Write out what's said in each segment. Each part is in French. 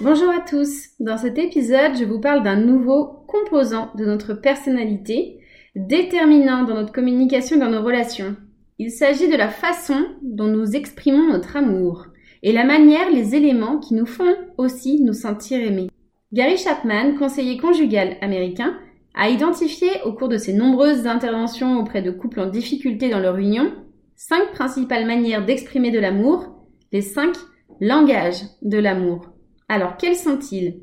Bonjour à tous. Dans cet épisode, je vous parle d'un nouveau composant de notre personnalité, déterminant dans notre communication et dans nos relations. Il s'agit de la façon dont nous exprimons notre amour et la manière, les éléments qui nous font aussi nous sentir aimés. Gary Chapman, conseiller conjugal américain, a identifié au cours de ses nombreuses interventions auprès de couples en difficulté dans leur union cinq principales manières d'exprimer de l'amour, les cinq langages de l'amour. Alors, quels sont-ils?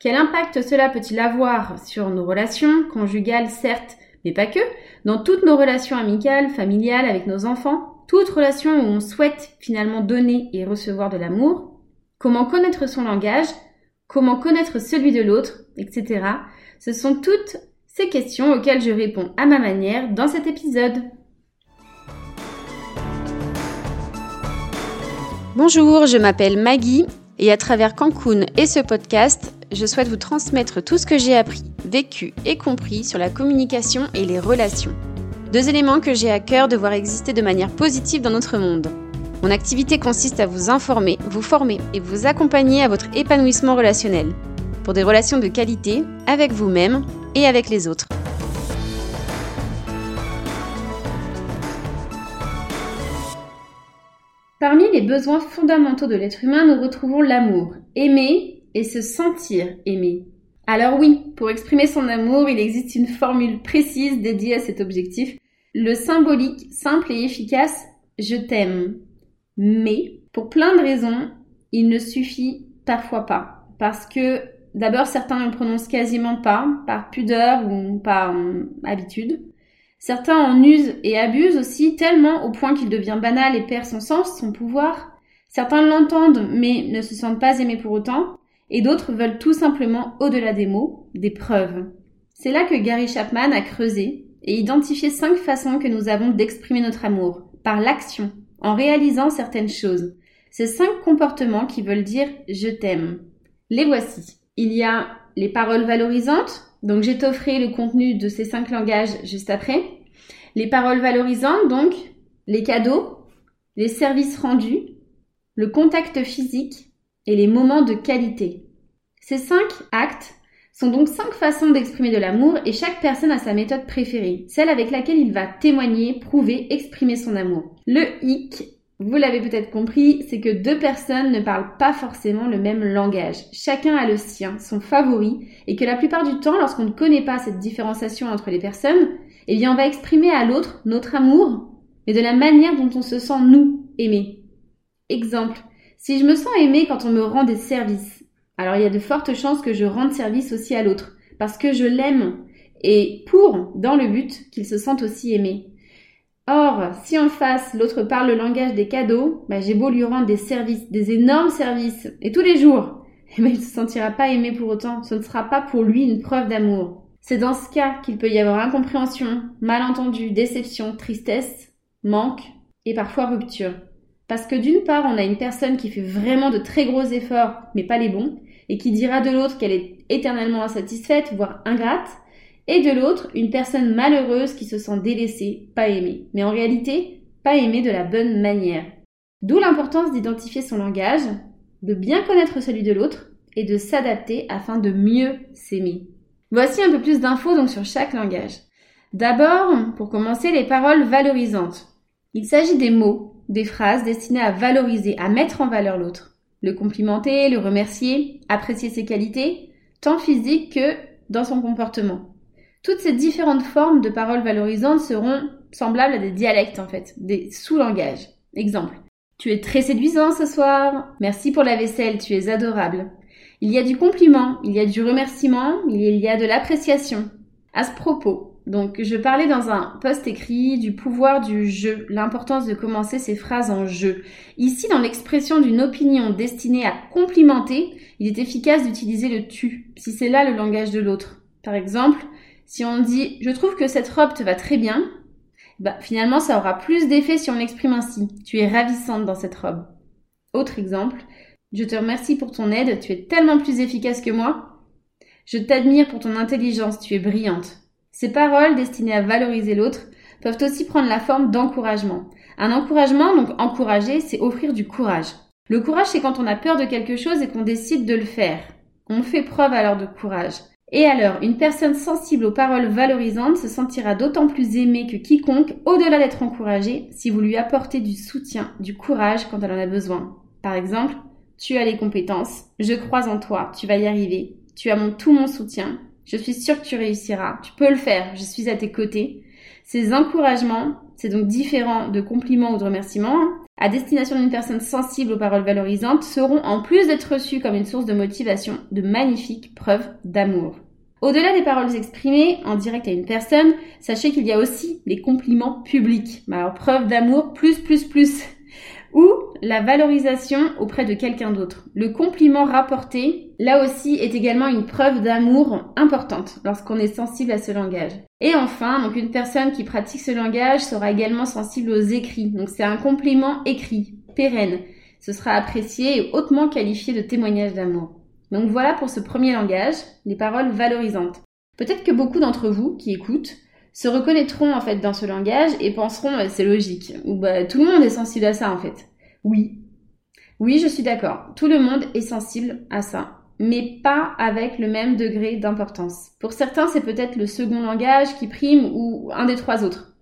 Quel impact cela peut-il avoir sur nos relations conjugales, certes, mais pas que, dans toutes nos relations amicales, familiales, avec nos enfants, toute relation où on souhaite finalement donner et recevoir de l'amour, comment connaître son langage, comment connaître celui de l'autre, etc. Ce sont toutes ces questions auxquelles je réponds à ma manière dans cet épisode. Bonjour, je m'appelle Maggie et à travers Cancun et ce podcast, je souhaite vous transmettre tout ce que j'ai appris, vécu et compris sur la communication et les relations. Deux éléments que j'ai à cœur de voir exister de manière positive dans notre monde. Mon activité consiste à vous informer, vous former et vous accompagner à votre épanouissement relationnel, pour des relations de qualité avec vous-même et avec les autres. Parmi les besoins fondamentaux de l'être humain, nous retrouvons l'amour, aimer et se sentir aimé. Alors oui, pour exprimer son amour, il existe une formule précise dédiée à cet objectif, le symbolique simple et efficace je t'aime. Mais pour plein de raisons, il ne suffit parfois pas. Parce que d'abord, certains ne le prononcent quasiment pas, par pudeur ou par hum, habitude. Certains en usent et abusent aussi tellement au point qu'il devient banal et perd son sens, son pouvoir. Certains l'entendent mais ne se sentent pas aimés pour autant. Et d'autres veulent tout simplement, au-delà des mots, des preuves. C'est là que Gary Chapman a creusé et identifié cinq façons que nous avons d'exprimer notre amour, par l'action, en réalisant certaines choses. Ces cinq comportements qui veulent dire je t'aime. Les voici. Il y a les paroles valorisantes, donc j'étofferai le contenu de ces cinq langages juste après. Les paroles valorisantes, donc les cadeaux, les services rendus, le contact physique et les moments de qualité. Ces cinq actes sont donc cinq façons d'exprimer de l'amour et chaque personne a sa méthode préférée, celle avec laquelle il va témoigner, prouver, exprimer son amour. Le hic vous l'avez peut-être compris, c'est que deux personnes ne parlent pas forcément le même langage. Chacun a le sien, son favori, et que la plupart du temps, lorsqu'on ne connaît pas cette différenciation entre les personnes, eh bien on va exprimer à l'autre notre amour, mais de la manière dont on se sent nous aimé. Exemple, si je me sens aimé quand on me rend des services, alors il y a de fortes chances que je rende service aussi à l'autre, parce que je l'aime, et pour, dans le but, qu'il se sente aussi aimé. Or, si en face, l'autre parle le langage des cadeaux, bah, j'ai beau lui rendre des services, des énormes services, et tous les jours, eh ben, il ne se sentira pas aimé pour autant, ce ne sera pas pour lui une preuve d'amour. C'est dans ce cas qu'il peut y avoir incompréhension, malentendu, déception, tristesse, manque et parfois rupture. Parce que d'une part, on a une personne qui fait vraiment de très gros efforts, mais pas les bons, et qui dira de l'autre qu'elle est éternellement insatisfaite, voire ingrate, et de l'autre, une personne malheureuse qui se sent délaissée, pas aimée, mais en réalité, pas aimée de la bonne manière. D'où l'importance d'identifier son langage, de bien connaître celui de l'autre et de s'adapter afin de mieux s'aimer. Voici un peu plus d'infos donc sur chaque langage. D'abord, pour commencer, les paroles valorisantes. Il s'agit des mots, des phrases destinées à valoriser, à mettre en valeur l'autre. Le complimenter, le remercier, apprécier ses qualités, tant physiques que dans son comportement. Toutes ces différentes formes de paroles valorisantes seront semblables à des dialectes en fait, des sous-langages. Exemple. Tu es très séduisant ce soir. Merci pour la vaisselle, tu es adorable. Il y a du compliment, il y a du remerciement, il y a de l'appréciation. À ce propos, donc je parlais dans un post écrit du pouvoir du jeu, l'importance de commencer ces phrases en jeu. Ici, dans l'expression d'une opinion destinée à complimenter, il est efficace d'utiliser le tu, si c'est là le langage de l'autre. Par exemple, si on dit je trouve que cette robe te va très bien, bah, finalement ça aura plus d'effet si on l'exprime ainsi. Tu es ravissante dans cette robe. Autre exemple, je te remercie pour ton aide, tu es tellement plus efficace que moi. Je t'admire pour ton intelligence, tu es brillante. Ces paroles destinées à valoriser l'autre peuvent aussi prendre la forme d'encouragement. Un encouragement, donc encourager, c'est offrir du courage. Le courage, c'est quand on a peur de quelque chose et qu'on décide de le faire. On fait preuve alors de courage. Et alors, une personne sensible aux paroles valorisantes se sentira d'autant plus aimée que quiconque, au-delà d'être encouragée, si vous lui apportez du soutien, du courage quand elle en a besoin. Par exemple, tu as les compétences, je crois en toi, tu vas y arriver, tu as tout mon soutien, je suis sûre que tu réussiras, tu peux le faire, je suis à tes côtés. Ces encouragements, c'est donc différent de compliments ou de remerciements, hein, à destination d'une personne sensible aux paroles valorisantes, seront en plus d'être reçus comme une source de motivation, de magnifiques preuves d'amour. Au-delà des paroles exprimées en direct à une personne, sachez qu'il y a aussi les compliments publics. Alors preuve d'amour plus plus plus ou la valorisation auprès de quelqu'un d'autre. Le compliment rapporté, là aussi, est également une preuve d'amour importante lorsqu'on est sensible à ce langage. Et enfin, donc une personne qui pratique ce langage sera également sensible aux écrits. Donc c'est un compliment écrit, pérenne. Ce sera apprécié et hautement qualifié de témoignage d'amour. Donc voilà pour ce premier langage, les paroles valorisantes. Peut-être que beaucoup d'entre vous qui écoutent se reconnaîtront en fait dans ce langage et penseront euh, c'est logique ou bah, tout le monde est sensible à ça en fait. Oui. Oui, je suis d'accord. Tout le monde est sensible à ça, mais pas avec le même degré d'importance. Pour certains, c'est peut-être le second langage qui prime ou un des trois autres.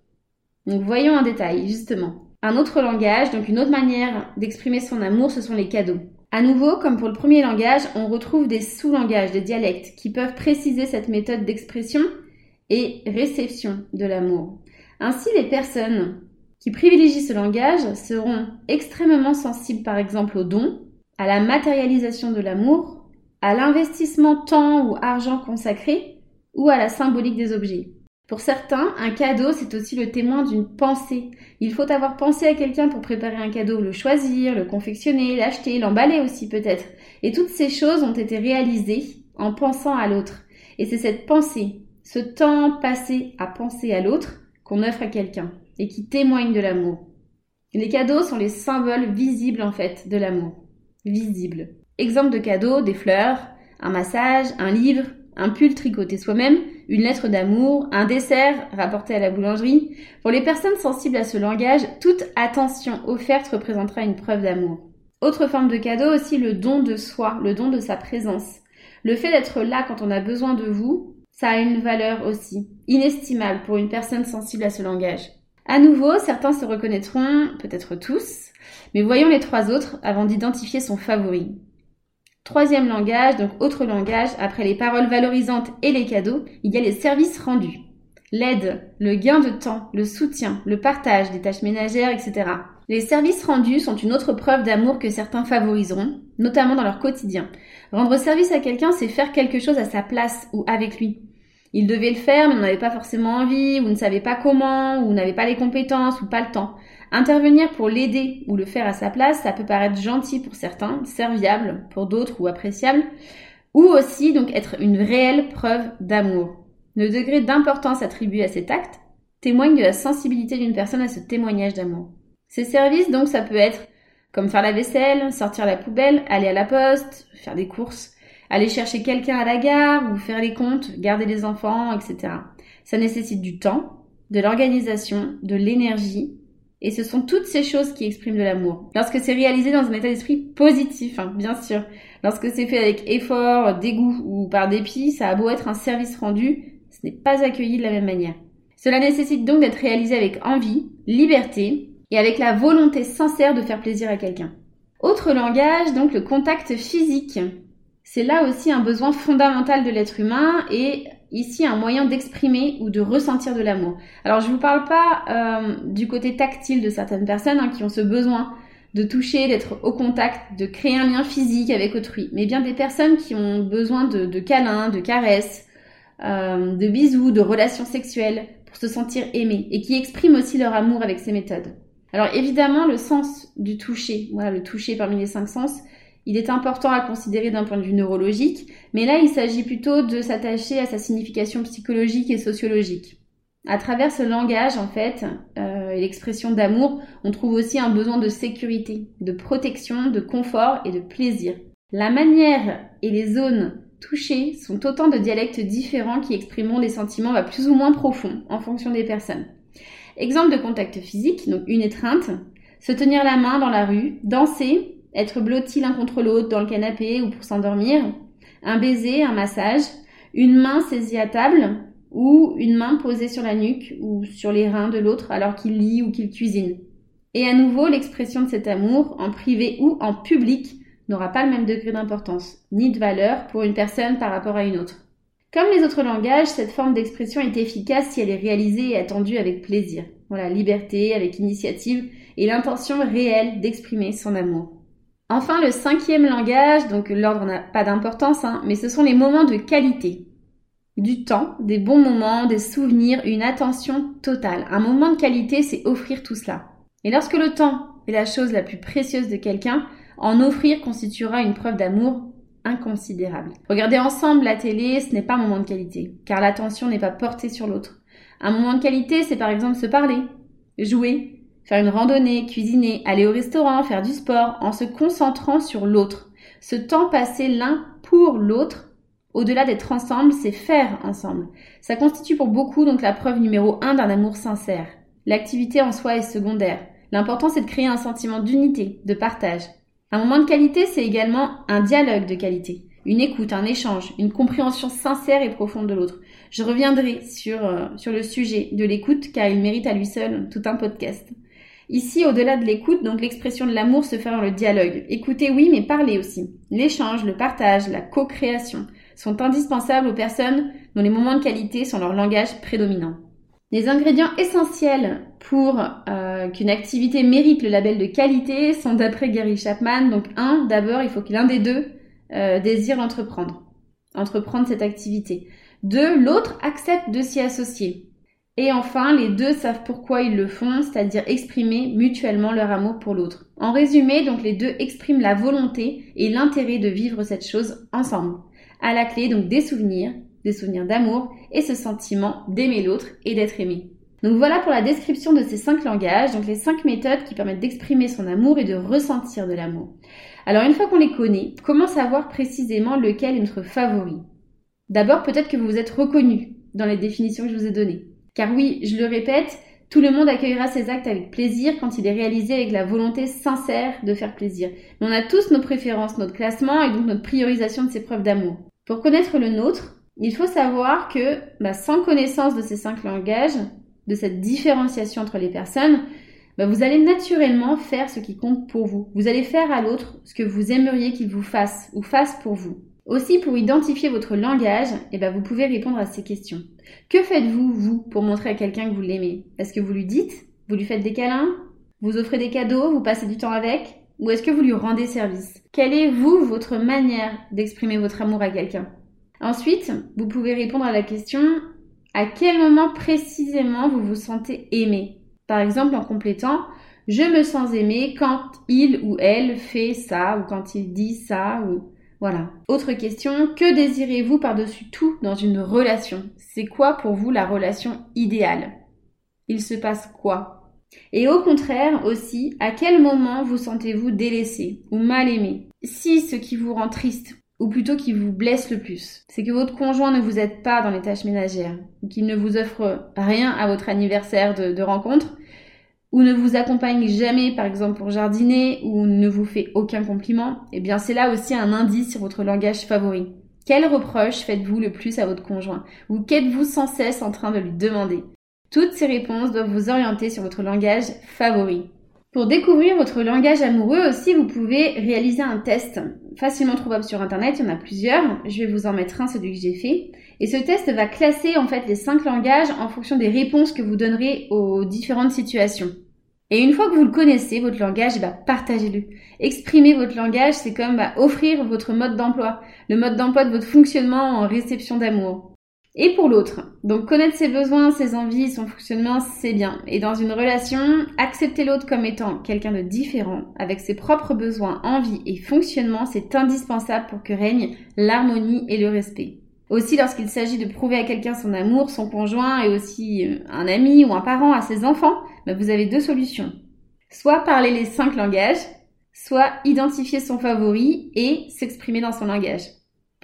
Donc voyons un détail, justement. Un autre langage, donc une autre manière d'exprimer son amour, ce sont les cadeaux. À nouveau, comme pour le premier langage, on retrouve des sous-langages, des dialectes qui peuvent préciser cette méthode d'expression et réception de l'amour. Ainsi, les personnes qui privilégient ce langage seront extrêmement sensibles par exemple au don, à la matérialisation de l'amour, à l'investissement temps ou argent consacré ou à la symbolique des objets. Pour certains, un cadeau, c'est aussi le témoin d'une pensée. Il faut avoir pensé à quelqu'un pour préparer un cadeau, le choisir, le confectionner, l'acheter, l'emballer aussi peut-être. Et toutes ces choses ont été réalisées en pensant à l'autre. Et c'est cette pensée, ce temps passé à penser à l'autre qu'on offre à quelqu'un et qui témoigne de l'amour. Les cadeaux sont les symboles visibles en fait de l'amour. Visibles. Exemple de cadeaux, des fleurs, un massage, un livre, un pull tricoté soi-même, une lettre d'amour, un dessert rapporté à la boulangerie. Pour les personnes sensibles à ce langage, toute attention offerte représentera une preuve d'amour. Autre forme de cadeau aussi le don de soi, le don de sa présence. Le fait d'être là quand on a besoin de vous, ça a une valeur aussi, inestimable pour une personne sensible à ce langage. À nouveau, certains se reconnaîtront, peut-être tous, mais voyons les trois autres avant d'identifier son favori. Troisième langage, donc autre langage, après les paroles valorisantes et les cadeaux, il y a les services rendus. L'aide, le gain de temps, le soutien, le partage des tâches ménagères, etc. Les services rendus sont une autre preuve d'amour que certains favoriseront, notamment dans leur quotidien. Rendre service à quelqu'un, c'est faire quelque chose à sa place ou avec lui. Il devait le faire, mais n'avait pas forcément envie, ou ne savait pas comment, ou n'avait pas les compétences, ou pas le temps. Intervenir pour l'aider ou le faire à sa place, ça peut paraître gentil pour certains, serviable pour d'autres ou appréciable, ou aussi donc être une réelle preuve d'amour. Le degré d'importance attribué à cet acte témoigne de la sensibilité d'une personne à ce témoignage d'amour. Ces services, donc, ça peut être comme faire la vaisselle, sortir la poubelle, aller à la poste, faire des courses, aller chercher quelqu'un à la gare ou faire les comptes, garder les enfants, etc. Ça nécessite du temps, de l'organisation, de l'énergie, et ce sont toutes ces choses qui expriment de l'amour. Lorsque c'est réalisé dans un état d'esprit positif, hein, bien sûr. Lorsque c'est fait avec effort, dégoût ou par dépit, ça a beau être un service rendu, ce n'est pas accueilli de la même manière. Cela nécessite donc d'être réalisé avec envie, liberté et avec la volonté sincère de faire plaisir à quelqu'un. Autre langage, donc le contact physique. C'est là aussi un besoin fondamental de l'être humain et ici un moyen d'exprimer ou de ressentir de l'amour. Alors je ne vous parle pas euh, du côté tactile de certaines personnes hein, qui ont ce besoin de toucher, d'être au contact, de créer un lien physique avec autrui, mais bien des personnes qui ont besoin de, câlins, de caresses, euh, de bisous, de relations sexuelles pour se sentir aimées et qui expriment aussi leur amour avec ces méthodes. Alors évidemment, le sens du toucher, voilà, le toucher parmi les cinq sens, il est important à considérer d'un point de vue neurologique, mais là il s'agit plutôt de s'attacher à sa signification psychologique et sociologique. À travers ce langage, en fait, euh, et l'expression d'amour, on trouve aussi un besoin de sécurité, de protection, de confort et de plaisir. La manière et les zones touchées sont autant de dialectes différents qui exprimeront des sentiments plus ou moins profonds en fonction des personnes. Exemple de contact physique, donc une étreinte, se tenir la main dans la rue, danser, être blotti l'un contre l'autre dans le canapé ou pour s'endormir, un baiser, un massage, une main saisie à table ou une main posée sur la nuque ou sur les reins de l'autre alors qu'il lit ou qu'il cuisine. Et à nouveau, l'expression de cet amour, en privé ou en public, n'aura pas le même degré d'importance, ni de valeur pour une personne par rapport à une autre. Comme les autres langages, cette forme d'expression est efficace si elle est réalisée et attendue avec plaisir. Voilà, liberté, avec initiative et l'intention réelle d'exprimer son amour. Enfin, le cinquième langage, donc l'ordre n'a pas d'importance, hein, mais ce sont les moments de qualité. Du temps, des bons moments, des souvenirs, une attention totale. Un moment de qualité, c'est offrir tout cela. Et lorsque le temps est la chose la plus précieuse de quelqu'un, en offrir constituera une preuve d'amour inconsidérable. Regarder ensemble la télé, ce n'est pas un moment de qualité, car l'attention n'est pas portée sur l'autre. Un moment de qualité, c'est par exemple se parler, jouer, faire une randonnée, cuisiner, aller au restaurant, faire du sport, en se concentrant sur l'autre. Ce temps passé l'un pour l'autre, au-delà d'être ensemble, c'est faire ensemble. Ça constitue pour beaucoup donc la preuve numéro un d'un amour sincère. L'activité en soi est secondaire. L'important c'est de créer un sentiment d'unité, de partage. Un moment de qualité, c'est également un dialogue de qualité, une écoute, un échange, une compréhension sincère et profonde de l'autre. Je reviendrai sur, euh, sur le sujet de l'écoute car il mérite à lui seul tout un podcast. Ici, au-delà de l'écoute, donc l'expression de l'amour se fait dans le dialogue. Écouter, oui, mais parler aussi. L'échange, le partage, la co-création sont indispensables aux personnes dont les moments de qualité sont leur langage prédominant. Les ingrédients essentiels pour euh, qu'une activité mérite le label de qualité sont d'après Gary Chapman. Donc un, d'abord, il faut que l'un des deux euh, désire entreprendre, entreprendre cette activité. Deux, l'autre accepte de s'y associer. Et enfin, les deux savent pourquoi ils le font, c'est-à-dire exprimer mutuellement leur amour pour l'autre. En résumé, donc les deux expriment la volonté et l'intérêt de vivre cette chose ensemble. À la clé, donc des souvenirs, des souvenirs d'amour et ce sentiment d'aimer l'autre et d'être aimé. Donc voilà pour la description de ces cinq langages, donc les cinq méthodes qui permettent d'exprimer son amour et de ressentir de l'amour. Alors une fois qu'on les connaît, comment savoir précisément lequel est notre favori? D'abord, peut-être que vous vous êtes reconnu dans les définitions que je vous ai données. Car oui, je le répète, tout le monde accueillera ses actes avec plaisir quand il est réalisé avec la volonté sincère de faire plaisir. Mais on a tous nos préférences, notre classement et donc notre priorisation de ses preuves d'amour. Pour connaître le nôtre, il faut savoir que bah, sans connaissance de ces cinq langages, de cette différenciation entre les personnes, bah, vous allez naturellement faire ce qui compte pour vous. Vous allez faire à l'autre ce que vous aimeriez qu'il vous fasse ou fasse pour vous. Aussi, pour identifier votre langage, eh ben, vous pouvez répondre à ces questions. Que faites-vous, vous, pour montrer à quelqu'un que vous l'aimez? Est-ce que vous lui dites? Vous lui faites des câlins? Vous offrez des cadeaux? Vous passez du temps avec? Ou est-ce que vous lui rendez service? Quelle est, vous, votre manière d'exprimer votre amour à quelqu'un? Ensuite, vous pouvez répondre à la question à quel moment précisément vous vous sentez aimé? Par exemple, en complétant je me sens aimé quand il ou elle fait ça ou quand il dit ça ou voilà. Autre question, que désirez-vous par-dessus tout dans une relation? C'est quoi pour vous la relation idéale? Il se passe quoi? Et au contraire aussi, à quel moment vous sentez-vous délaissé ou mal aimé? Si ce qui vous rend triste ou plutôt qui vous blesse le plus, c'est que votre conjoint ne vous aide pas dans les tâches ménagères, qu'il ne vous offre rien à votre anniversaire de, rencontre, ou ne vous accompagne jamais, par exemple, pour jardiner, ou ne vous fait aucun compliment, eh bien c'est là aussi un indice sur votre langage favori. Quel reproche faites-vous le plus à votre conjoint Ou qu'êtes-vous sans cesse en train de lui demander? Toutes ces réponses doivent vous orienter sur votre langage favori. Pour découvrir votre langage amoureux aussi, vous pouvez réaliser un test facilement trouvable sur internet, il y en a plusieurs. Je vais vous en mettre un, celui que j'ai fait. Et ce test va classer en fait les cinq langages en fonction des réponses que vous donnerez aux différentes situations. Et une fois que vous le connaissez, votre langage, bah, partagez-le. Exprimer votre langage, c'est comme bah, offrir votre mode d'emploi, le mode d'emploi de votre fonctionnement en réception d'amour et pour l'autre. Donc connaître ses besoins, ses envies, son fonctionnement, c'est bien. Et dans une relation, accepter l'autre comme étant quelqu'un de différent, avec ses propres besoins, envies et fonctionnements, c'est indispensable pour que règne l'harmonie et le respect. Aussi, lorsqu'il s'agit de prouver à quelqu'un son amour, son conjoint et aussi euh, un ami ou un parent à ses enfants, bah, vous avez deux solutions. Soit parler les cinq langages, soit identifier son favori et s'exprimer dans son langage.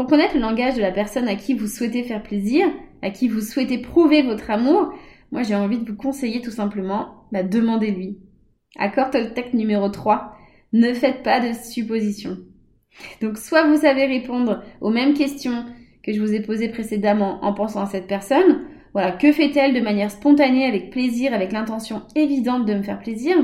Pour connaître le langage de la personne à qui vous souhaitez faire plaisir, à qui vous souhaitez prouver votre amour, moi j'ai envie de vous conseiller tout simplement, bah, demandez-lui. Accord Toltec numéro 3. Ne faites pas de suppositions. Donc soit vous savez répondre aux mêmes questions que je vous ai posées précédemment en pensant à cette personne, voilà, que fait-elle de manière spontanée, avec plaisir, avec l'intention évidente de me faire plaisir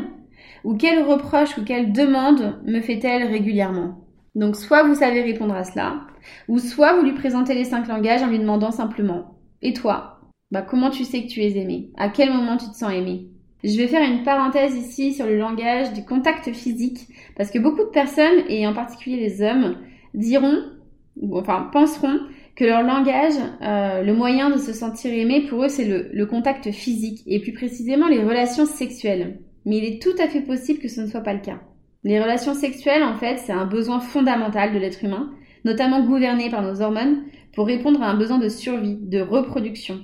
Ou quel reproche ou quelle demande me fait-elle régulièrement Donc soit vous savez répondre à cela, ou soit vous lui présentez les cinq langages en lui demandant simplement Et toi? Bah, Comment tu sais que tu es aimé? À quel moment tu te sens aimé? Je vais faire une parenthèse ici sur le langage du contact physique, parce que beaucoup de personnes, et en particulier les hommes, diront, ou enfin penseront que leur langage, euh, le moyen de se sentir aimé, pour eux, c'est le, le, contact physique, et plus précisément les relations sexuelles. Mais il est tout à fait possible que ce ne soit pas le cas. Les relations sexuelles, en fait, c'est un besoin fondamental de l'être humain, notamment gouverné par nos hormones, pour répondre à un besoin de survie, de reproduction.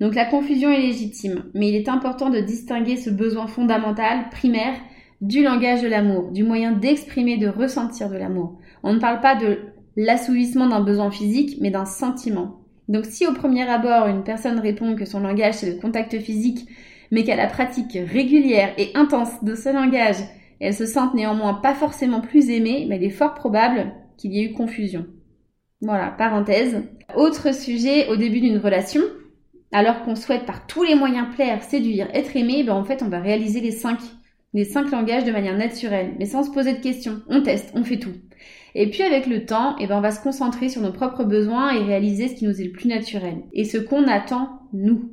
Donc la confusion est légitime, mais il est important de distinguer ce besoin fondamental, primaire, du langage de l'amour, du moyen d'exprimer, de ressentir de l'amour. On ne parle pas de l'assouvissement d'un besoin physique, mais d'un sentiment. Donc si au premier abord une personne répond que son langage c'est le contact physique, mais qu'à la pratique régulière et intense de ce langage, elle se sente néanmoins pas forcément plus aimée, mais il est fort probable qu'il y ait eu confusion. Voilà, parenthèse. Autre sujet au début d'une relation, alors qu'on souhaite par tous les moyens plaire, séduire, être aimé, ben en fait on va réaliser les cinq, les langages de manière naturelle, mais sans se poser de questions. On teste, on fait tout. Et puis avec le temps, eh ben on va se concentrer sur nos propres besoins et réaliser ce qui nous est le plus naturel et ce qu'on attend nous.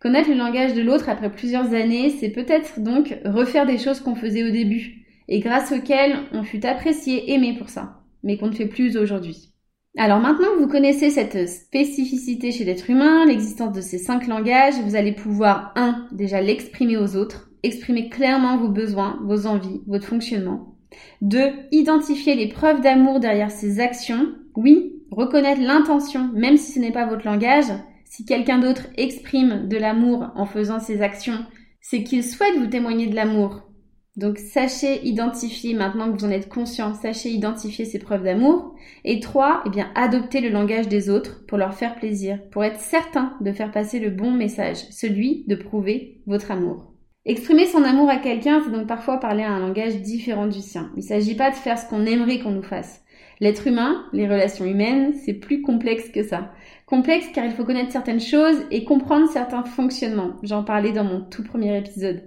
Connaître le langage de l'autre après plusieurs années, c'est peut-être donc refaire des choses qu'on faisait au début et grâce auxquelles on fut apprécié, aimé pour ça, mais qu'on ne fait plus aujourd'hui. Alors maintenant que vous connaissez cette spécificité chez l'être humain, l'existence de ces cinq langages, vous allez pouvoir, un, déjà l'exprimer aux autres, exprimer clairement vos besoins, vos envies, votre fonctionnement. 2. Identifier les preuves d'amour derrière ces actions. Oui, reconnaître l'intention, même si ce n'est pas votre langage. Si quelqu'un d'autre exprime de l'amour en faisant ces actions, c'est qu'il souhaite vous témoigner de l'amour. Donc sachez identifier, maintenant que vous en êtes conscient, sachez identifier ces preuves d'amour. Et 3. Eh bien, adopter le langage des autres pour leur faire plaisir, pour être certain de faire passer le bon message, celui de prouver votre amour. Exprimer son amour à quelqu'un, c'est donc parfois parler un langage différent du sien. Il ne s'agit pas de faire ce qu'on aimerait qu'on nous fasse. L'être humain, les relations humaines, c'est plus complexe que ça. Complexe car il faut connaître certaines choses et comprendre certains fonctionnements. J'en parlais dans mon tout premier épisode.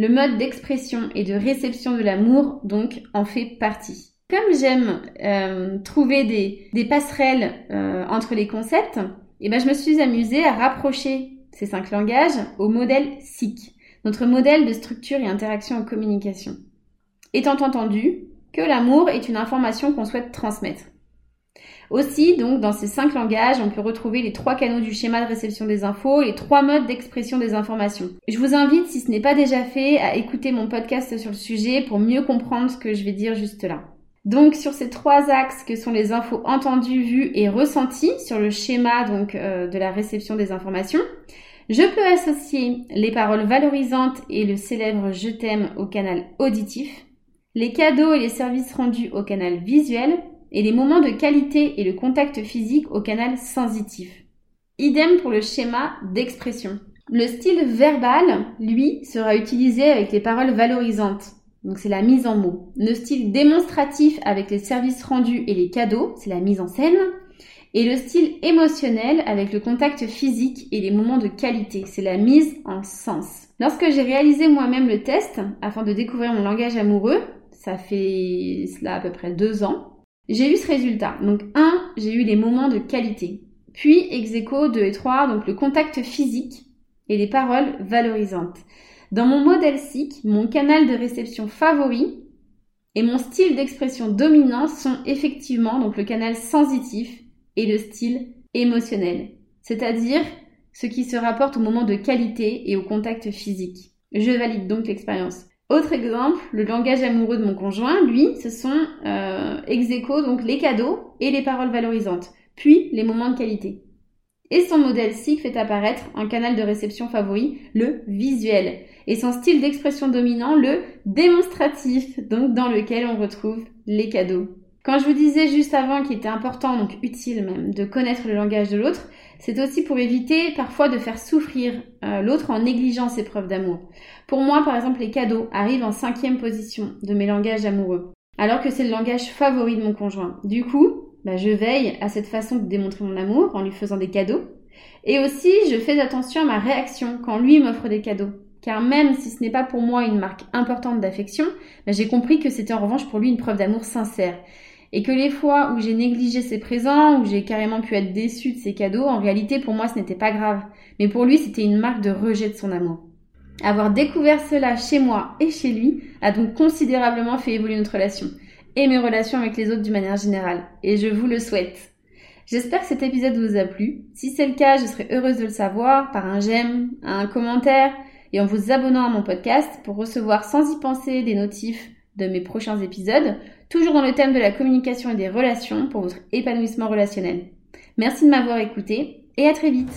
Le mode d'expression et de réception de l'amour, donc, en fait partie. Comme j'aime euh, trouver des, passerelles euh, entre les concepts, eh ben, je me suis amusée à rapprocher ces cinq langages au modèle SIC notre modèle de structure et interaction en communication. Étant entendu que l'amour est une information qu'on souhaite transmettre. Aussi, donc, dans ces cinq langages, on peut retrouver les trois canaux du schéma de réception des infos les trois modes d'expression des informations. Je vous invite, si ce n'est pas déjà fait, à écouter mon podcast sur le sujet pour mieux comprendre ce que je vais dire juste là. Donc, sur ces trois axes que sont les infos entendues, vues et ressenties sur le schéma donc euh, de la réception des informations, je peux associer les paroles valorisantes et le célèbre je t'aime au canal auditif, les cadeaux et les services rendus au canal visuel, et les moments de qualité et le contact physique au canal sensitif. Idem pour le schéma d'expression. Le style verbal, lui, sera utilisé avec les paroles valorisantes. Donc c'est la mise en mots. Le style démonstratif avec les services rendus et les cadeaux, c'est la mise en scène et le style émotionnel avec le contact physique et les moments de qualité. C'est la mise en sens. Lorsque j'ai réalisé moi-même le test afin de découvrir mon langage amoureux, ça fait cela à peu près deux ans, j'ai eu ce résultat. Donc un, j'ai eu les moments de qualité. Puis ex aequo 2 et 3, donc le contact physique et les paroles valorisantes. Dans mon modèle SIC, mon canal de réception favori et mon style d'expression dominant sont effectivement donc le canal sensitif et le style émotionnel, c'est-à-dire ce qui se rapporte au moment de qualité et au contact physique. Je valide donc l'expérience. Autre exemple, le langage amoureux de mon conjoint, lui, ce sont euh, ex donc les cadeaux et les paroles valorisantes, puis les moments de qualité. Et son modèle SIC fait apparaître un canal de réception favori, le visuel, et son style d'expression dominant, le démonstratif, donc dans lequel on retrouve les cadeaux Quand je vous disais juste avant qu'il était important, donc utile même, de connaître le langage de l'autre, c'est aussi pour éviter parfois de faire souffrir euh, l'autre en négligeant ses preuves d'amour. Pour moi, par exemple, les cadeaux arrivent en cinquième position de mes langages amoureux, alors que c'est le langage favori de mon conjoint. Du coup, bah, je veille à cette façon de démontrer mon amour en lui faisant des cadeaux. Et aussi, je fais attention à ma réaction quand lui m'offre des cadeaux. Car même si ce n'est pas pour moi une marque importante d'affection, bah, j'ai compris que c'était en revanche pour lui une preuve d'amour sincère. Et que les fois où j'ai négligé ses présents, où j'ai carrément pu être déçue de ses cadeaux, en réalité pour moi ce n'était pas grave. Mais pour lui c'était une marque de rejet de son amour. Avoir découvert cela chez moi et chez lui a donc considérablement fait évoluer notre relation et mes relations avec les autres d'une manière générale. Et je vous le souhaite. J'espère que cet épisode vous a plu. Si c'est le cas, je serais heureuse de le savoir par un j'aime, un commentaire et en vous abonnant à mon podcast pour recevoir sans y penser des notifs de mes prochains épisodes, toujours dans le thème de la communication et des relations pour votre épanouissement relationnel. Merci de m'avoir écouté et à très vite